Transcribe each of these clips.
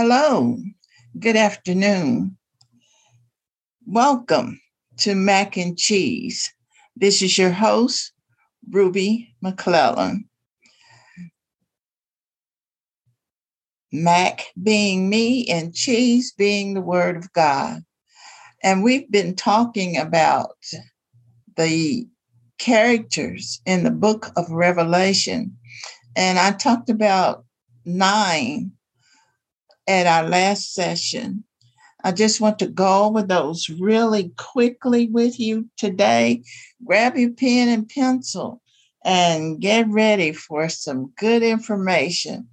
Hello, good afternoon. Welcome to Mac and Cheese. This is your host, Ruby McClellan. Mac being me and cheese being the Word of God. And we've been talking about the characters in the book of Revelation. And I talked about nine at our last session. I just want to go over those really quickly with you today. Grab your pen and pencil and get ready for some good information.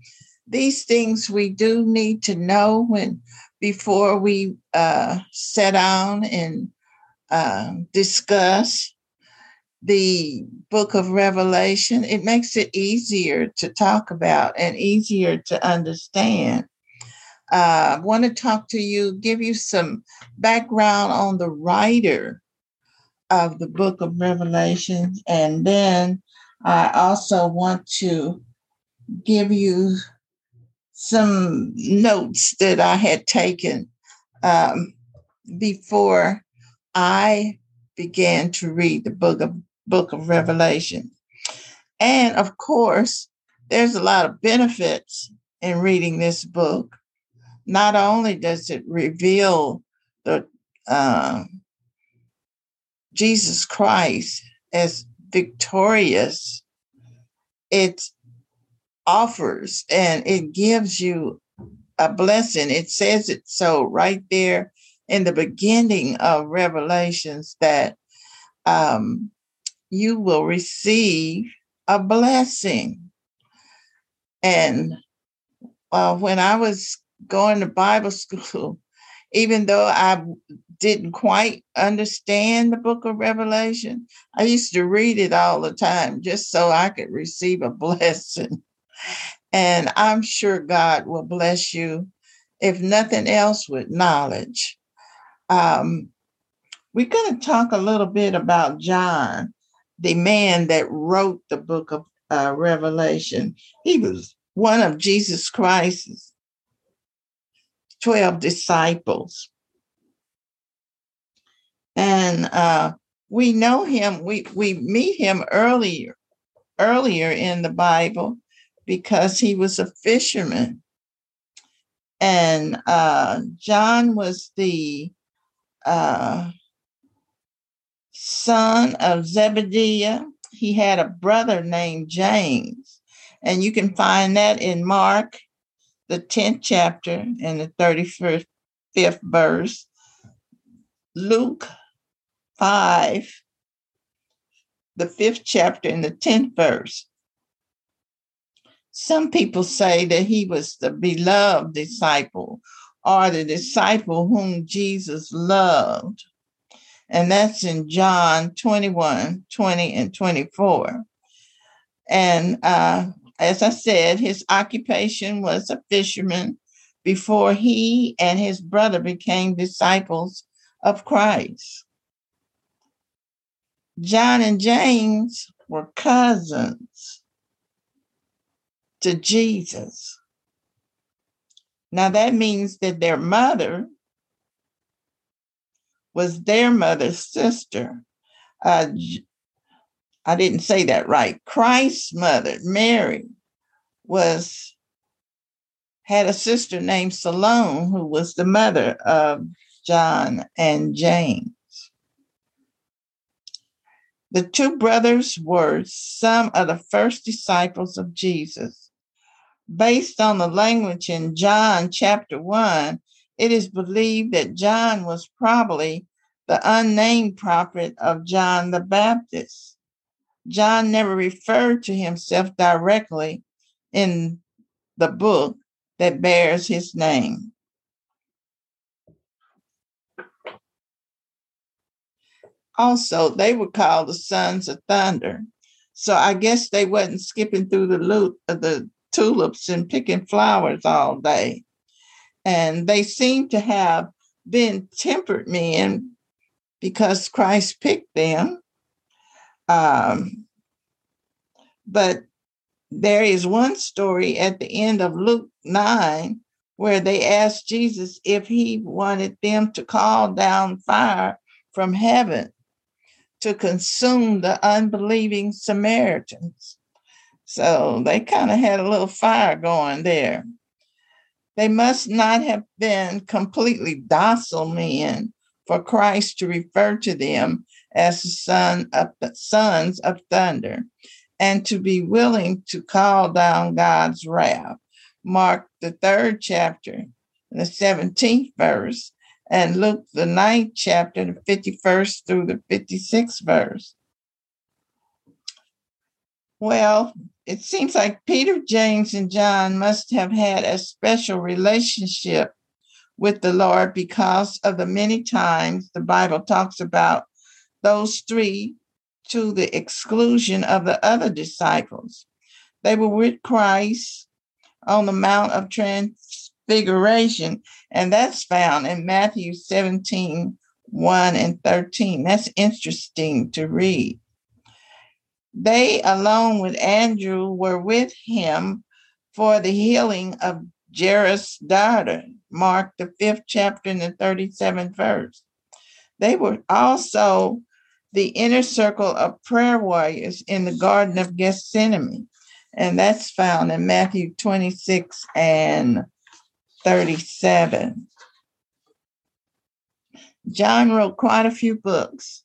These things we do need to know when before we uh, sit down and uh, discuss the book of Revelation. It makes it easier to talk about and easier to understand. Uh, I want to talk to you, give you some background on the writer of the book of Revelation. And then I also want to give you some notes that I had taken um, before I began to read the book of book of Revelation. And of course, there's a lot of benefits in reading this book not only does it reveal the uh, Jesus Christ as victorious, it offers and it gives you a blessing. It says it so right there in the beginning of Revelations that um, you will receive a blessing. And uh, when I was going to Bible school, even though I didn't quite understand the book of Revelation, I used to read it all the time just so I could receive a blessing. And I'm sure God will bless you, if nothing else, with knowledge. Um, we're going to talk a little bit about John, the man that wrote the book of uh, Revelation. He was one of Jesus Christ's 12 disciples. And uh, we know him, we, we meet him earlier, earlier in the Bible because he was a fisherman. And uh, John was the uh, son of Zebediah. He had a brother named James. And you can find that in Mark the 10th chapter and the 35th verse, Luke 5, the fifth chapter and the 10th verse. Some people say that he was the beloved disciple or the disciple whom Jesus loved. And that's in John 21, 20, and 24. And uh, as I said, his occupation was a fisherman before he and his brother became disciples of Christ. John and James were cousins to Jesus. Now that means that their mother was their mother's sister. Uh, I didn't say that right. Christ's mother, Mary, was had a sister named Salome, who was the mother of John and James. The two brothers were some of the first disciples of Jesus. Based on the language in John chapter 1, it is believed that John was probably the unnamed prophet of John the Baptist. John never referred to himself directly in the book that bears his name. Also, they were called the sons of thunder. So I guess they wasn't skipping through the loop of uh, the tulips and picking flowers all day. And they seem to have been tempered men because Christ picked them um, but there is one story at the end of Luke 9 where they asked Jesus if he wanted them to call down fire from heaven to consume the unbelieving Samaritans. So they kind of had a little fire going there. They must not have been completely docile men for Christ to refer to them as the son of sons of thunder and to be willing to call down God's wrath. Mark the third chapter, the 17th verse, and Luke the ninth chapter, the 51st through the 56th verse. Well, it seems like Peter, James, and John must have had a special relationship with the Lord because of the many times the Bible talks about those three to the exclusion of the other disciples. They were with Christ on the Mount of Transfiguration, and that's found in Matthew 17 1 and 13. That's interesting to read. They, along with Andrew, were with him for the healing of Jairus' daughter, Mark the fifth chapter and the 37th verse. They were also the inner circle of prayer warriors in the Garden of Gethsemane. And that's found in Matthew 26 and 37. John wrote quite a few books.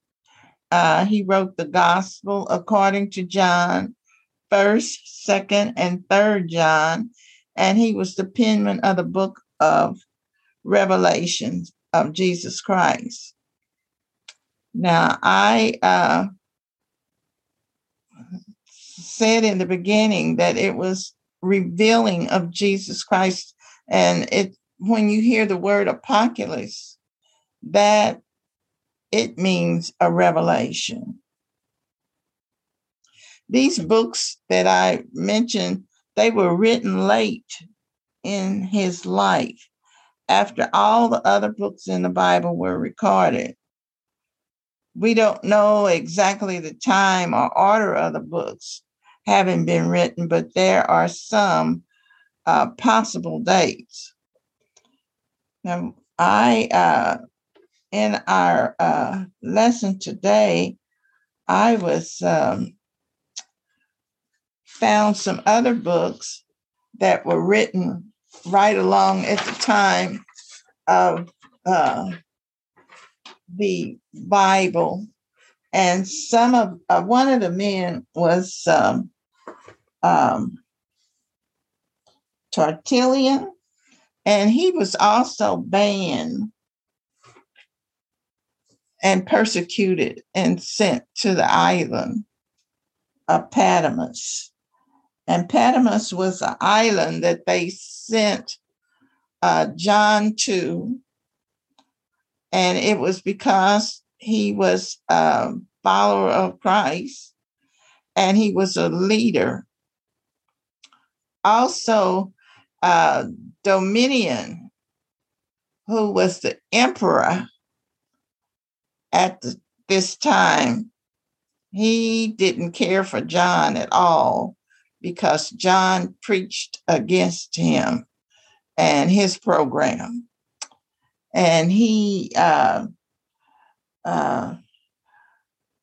Uh, he wrote the Gospel according to John, First, Second, and Third John, and he was the penman of the book of Revelations of Jesus Christ. Now, I uh, said in the beginning that it was revealing of Jesus Christ, and it when you hear the word apocalypse, that it means a revelation. These books that I mentioned, they were written late in his life after all the other books in the Bible were recorded we don't know exactly the time or order of the books having been written, but there are some uh, possible dates. Now, I, uh, in our uh, lesson today, I was um, found some other books that were written right along at the time of uh, the Bible, and some of uh, one of the men was um, um, Tertullian, and he was also banned and persecuted and sent to the island of Patmos. And Patmos was an island that they sent uh, John to and it was because he was a follower of Christ and he was a leader. Also, uh, Domitian, who was the emperor at the, this time, he didn't care for John at all because John preached against him and his program and he uh, uh,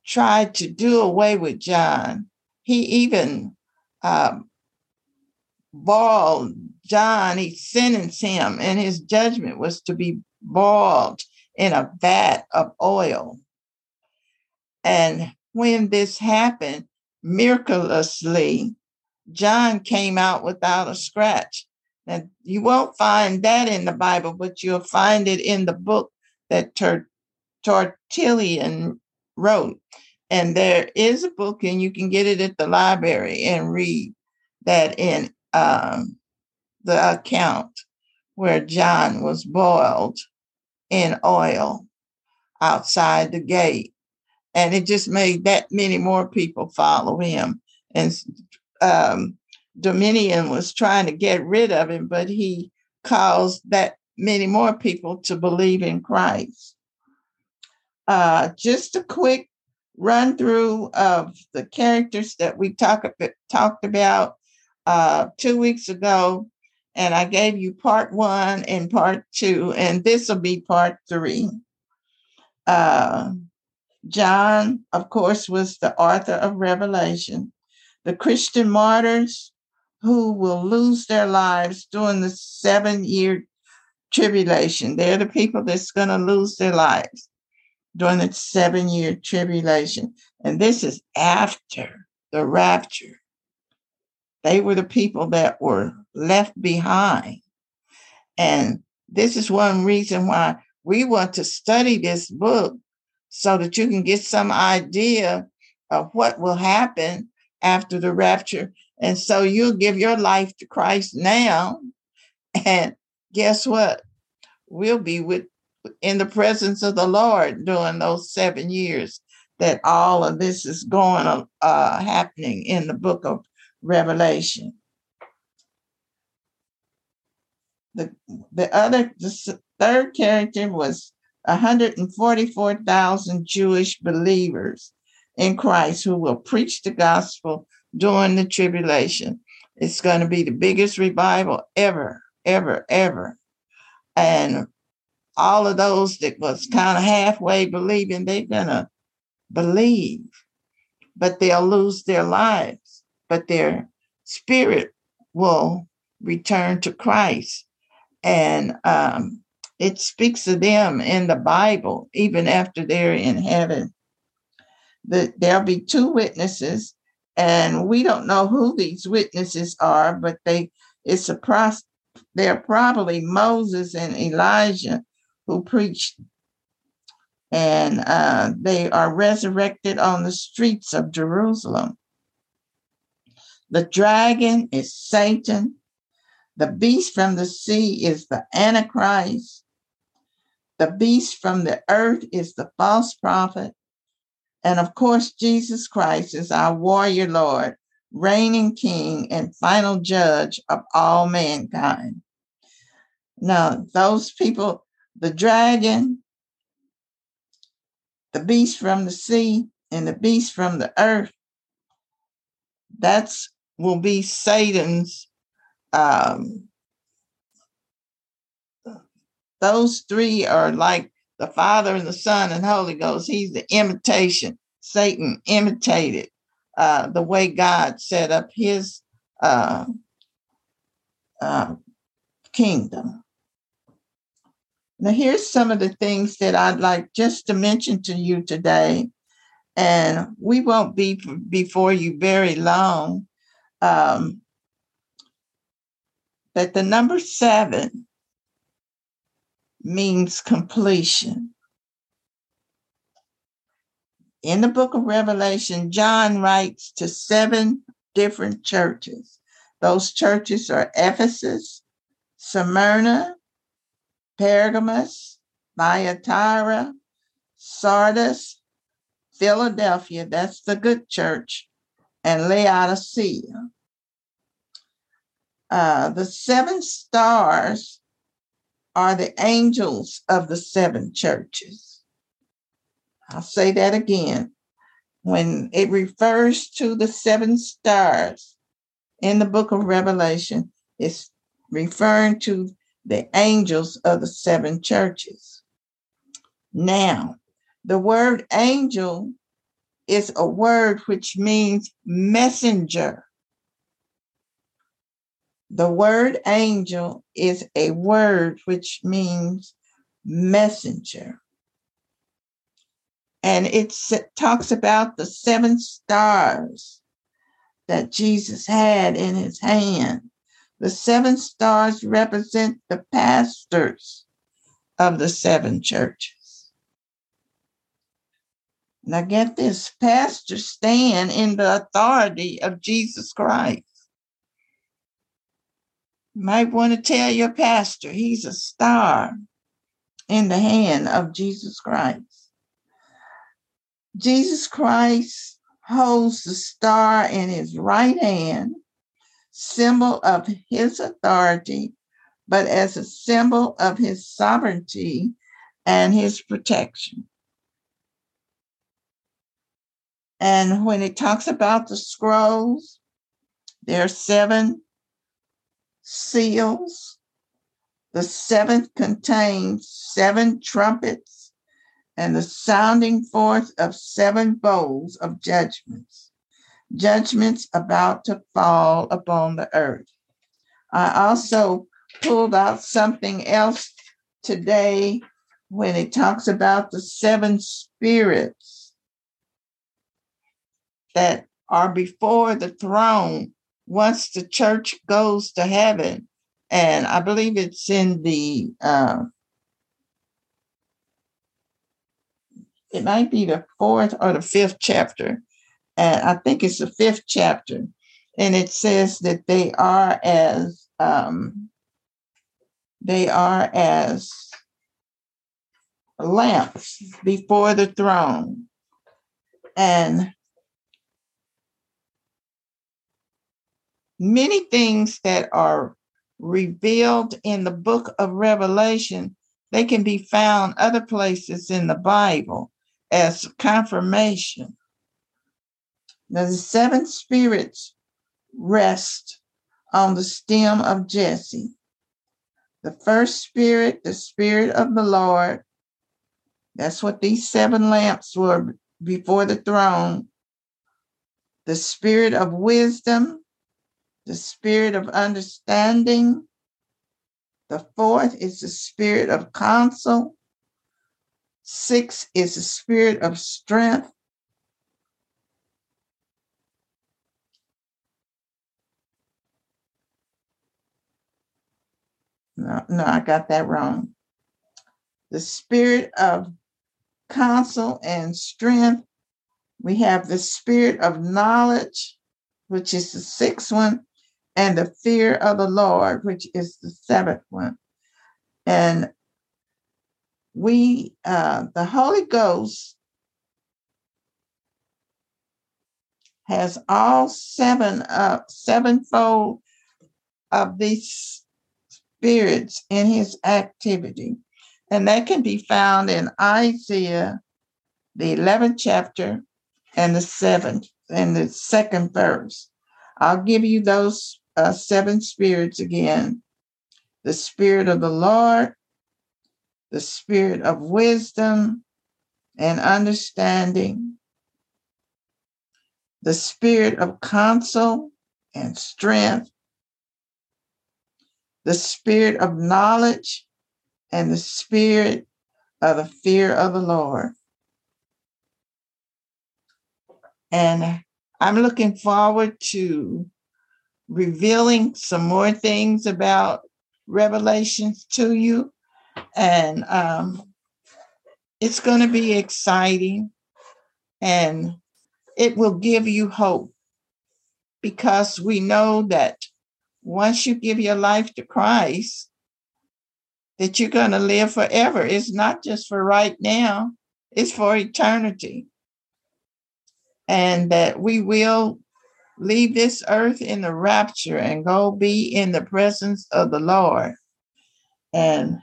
tried to do away with John. He even uh, boiled John, he sentenced him, and his judgment was to be boiled in a vat of oil. And when this happened, miraculously, John came out without a scratch. Now, you won't find that in the Bible, but you'll find it in the book that Ter- Tertullian wrote. And there is a book, and you can get it at the library and read that in um, the account where John was boiled in oil outside the gate. And it just made that many more people follow him. And um, Domitian was trying to get rid of him, but he caused that many more people to believe in Christ. Uh, just a quick run through of the characters that we talk, talked about uh, two weeks ago. and I gave you part one and part two, and this will be part three. Uh, John, of course, was the author of Revelation. The Christian martyrs who will lose their lives during the seven year tribulation. They're the people that's going to lose their lives during the seven year tribulation. And this is after the rapture. They were the people that were left behind. And this is one reason why we want to study this book so that you can get some idea of what will happen after the rapture. And so you'll give your life to Christ now. And guess what? We'll be with in the presence of the Lord during those seven years that all of this is going uh, happening in the book of Revelation. The, the other, the third character was 144,000 Jewish believers in Christ who will preach the gospel during the tribulation. It's going to be the biggest revival ever, ever, ever. And all of those that was kind of halfway believing, they're going to believe, but they'll lose their lives, but their spirit will return to Christ. And um, it speaks of them in the Bible, even after they're in heaven. The, there'll be two witnesses, and we don't know who these witnesses are, but they it's a process. They're probably Moses and Elijah who preached, and uh, they are resurrected on the streets of Jerusalem. The dragon is Satan. The beast from the sea is the Antichrist. The beast from the earth is the false prophet. And of course, Jesus Christ is our warrior Lord, reigning king and final judge of all mankind. Now, those people, the dragon, the beast from the sea, and the beast from the earth, that's will be Satan's um, those three are like the Father and the Son and Holy Ghost. He's the imitation. Satan imitated uh, the way God set up his uh, uh, kingdom. Now, here's some of the things that I'd like just to mention to you today, and we won't be before you very long. Um, that the number seven means completion. In the book of Revelation, John writes to seven different churches. Those churches are Ephesus, Smyrna, Pergamos, Thyatira, Sardis, Philadelphia, that's the good church, and Laodicea. Uh, the seven stars are the angels of the seven churches. I'll say that again. When it refers to the seven stars in the book of Revelation, it's referring to the angels of the seven churches. Now, the word angel is a word which means messenger. The word angel is a word which means messenger. And it talks about the seven stars that Jesus had in his hand. The seven stars represent the pastors of the seven churches. Now, get this pastors stand in the authority of Jesus Christ might want to tell your pastor he's a star in the hand of Jesus Christ. Jesus Christ holds the star in his right hand, symbol of his authority, but as a symbol of his sovereignty and his protection. And when it talks about the scrolls, there are seven seals. The seventh contains seven trumpets and the sounding forth of seven bowls of judgments, judgments about to fall upon the earth. I also pulled out something else today when it talks about the seven spirits that are before the throne once the church goes to heaven. And I believe it's in the, uh, it might be the fourth or the fifth chapter. And I think it's the fifth chapter. And it says that they are as, um, they are as lamps before the throne. And many things that are revealed in the book of Revelation, they can be found other places in the Bible as confirmation. Now, the seven spirits rest on the stem of Jesse. The first spirit, the spirit of the Lord, that's what these seven lamps were before the throne. The spirit of wisdom, the spirit of understanding. The fourth is the spirit of counsel. Six is the spirit of strength. No, no, I got that wrong. The spirit of counsel and strength. We have the spirit of knowledge, which is the sixth one and the fear of the Lord, which is the seventh one. And we, uh, the Holy Ghost has all seven, uh, sevenfold of these spirits in his activity. And that can be found in Isaiah, the 11th chapter, and the seventh and the second verse. I'll give you those uh, seven spirits again. The spirit of the Lord, the spirit of wisdom and understanding, the spirit of counsel and strength, the spirit of knowledge, and the spirit of the fear of the Lord. And I'm looking forward to revealing some more things about revelations to you. And um, it's going to be exciting and it will give you hope because we know that once you give your life to Christ, that you're going to live forever. It's not just for right now, it's for eternity. And that we will leave this earth in the rapture and go be in the presence of the Lord and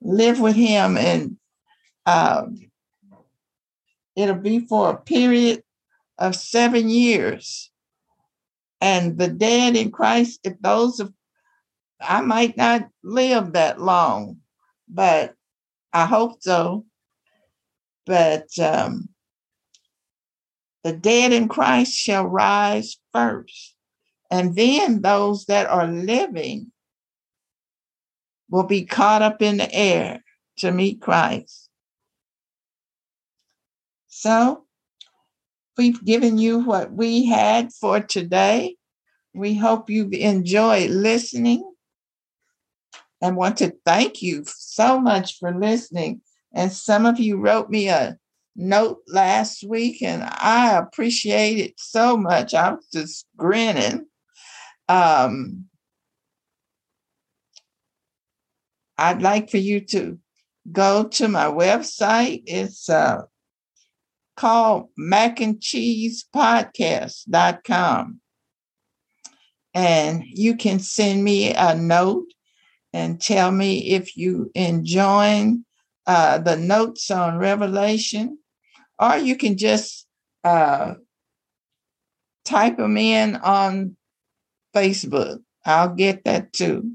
live with Him. And um, it'll be for a period of seven years. And the dead in Christ, if those of I might not live that long, but I hope so. But um, the dead in Christ shall rise first, and then those that are living will be caught up in the air to meet Christ. So, we've given you what we had for today. We hope you've enjoyed listening and want to thank you so much for listening. And some of you wrote me a note last week, and I appreciate it so much. I was just grinning. Um, I'd like for you to go to my website. It's uh, called mac and cheese podcast.com. And you can send me a note and tell me if you enjoying uh, the notes on Revelation, or you can just uh, type them in on Facebook. I'll get that too.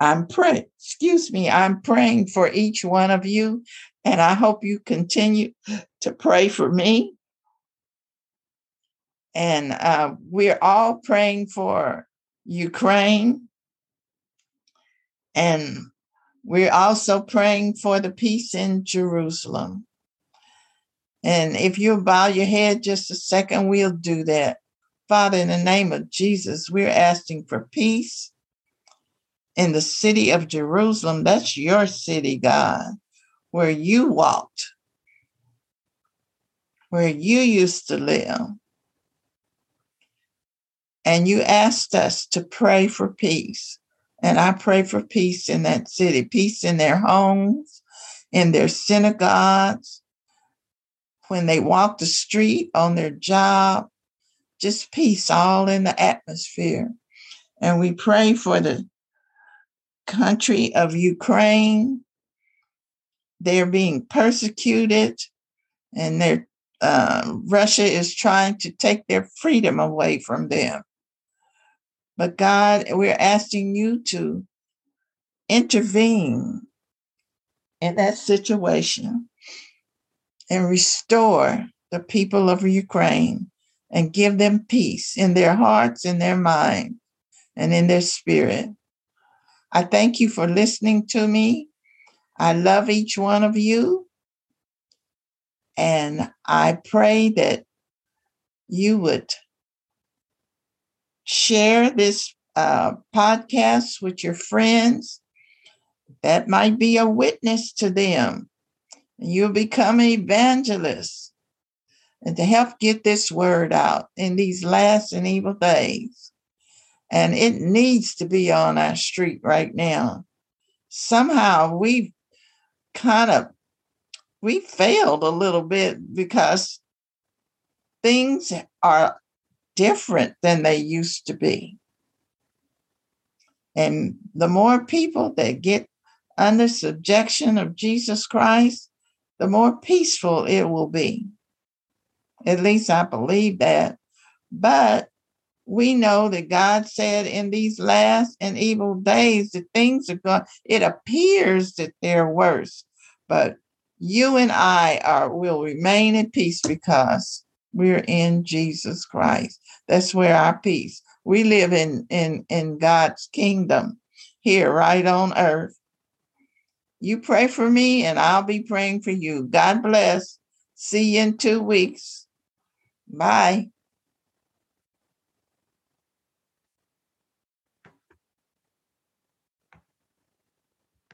I'm praying, excuse me, I'm praying for each one of you. And I hope you continue to pray for me. And uh, we're all praying for Ukraine. And we're also praying for the peace in Jerusalem. And if you bow your head just a second, we'll do that. Father, in the name of Jesus, we're asking for peace in the city of Jerusalem. That's your city, God, where you walked, where you used to live. And you asked us to pray for peace. And I pray for peace in that city, peace in their homes, in their synagogues, when they walk the street, on their job, just peace all in the atmosphere. And we pray for the country of Ukraine. They're being persecuted, and they uh, Russia is trying to take their freedom away from them. But God, we're asking you to intervene in that situation and restore the people of Ukraine and give them peace in their hearts, in their mind, and in their spirit. I thank you for listening to me. I love each one of you. And I pray that you would share this uh, podcast with your friends. That might be a witness to them. You'll become evangelists and to help get this word out in these last and evil days. And it needs to be on our street right now. Somehow we've kind of we failed a little bit because things are different than they used to be. And the more people that get under subjection of Jesus Christ, the more peaceful it will be. At least I believe that. But we know that God said in these last and evil days that things are going, it appears that they're worse. But you and I are will remain in peace because we're in Jesus Christ. That's where our peace. We live in in in God's kingdom here right on earth. You pray for me and I'll be praying for you. God bless. See you in 2 weeks. Bye.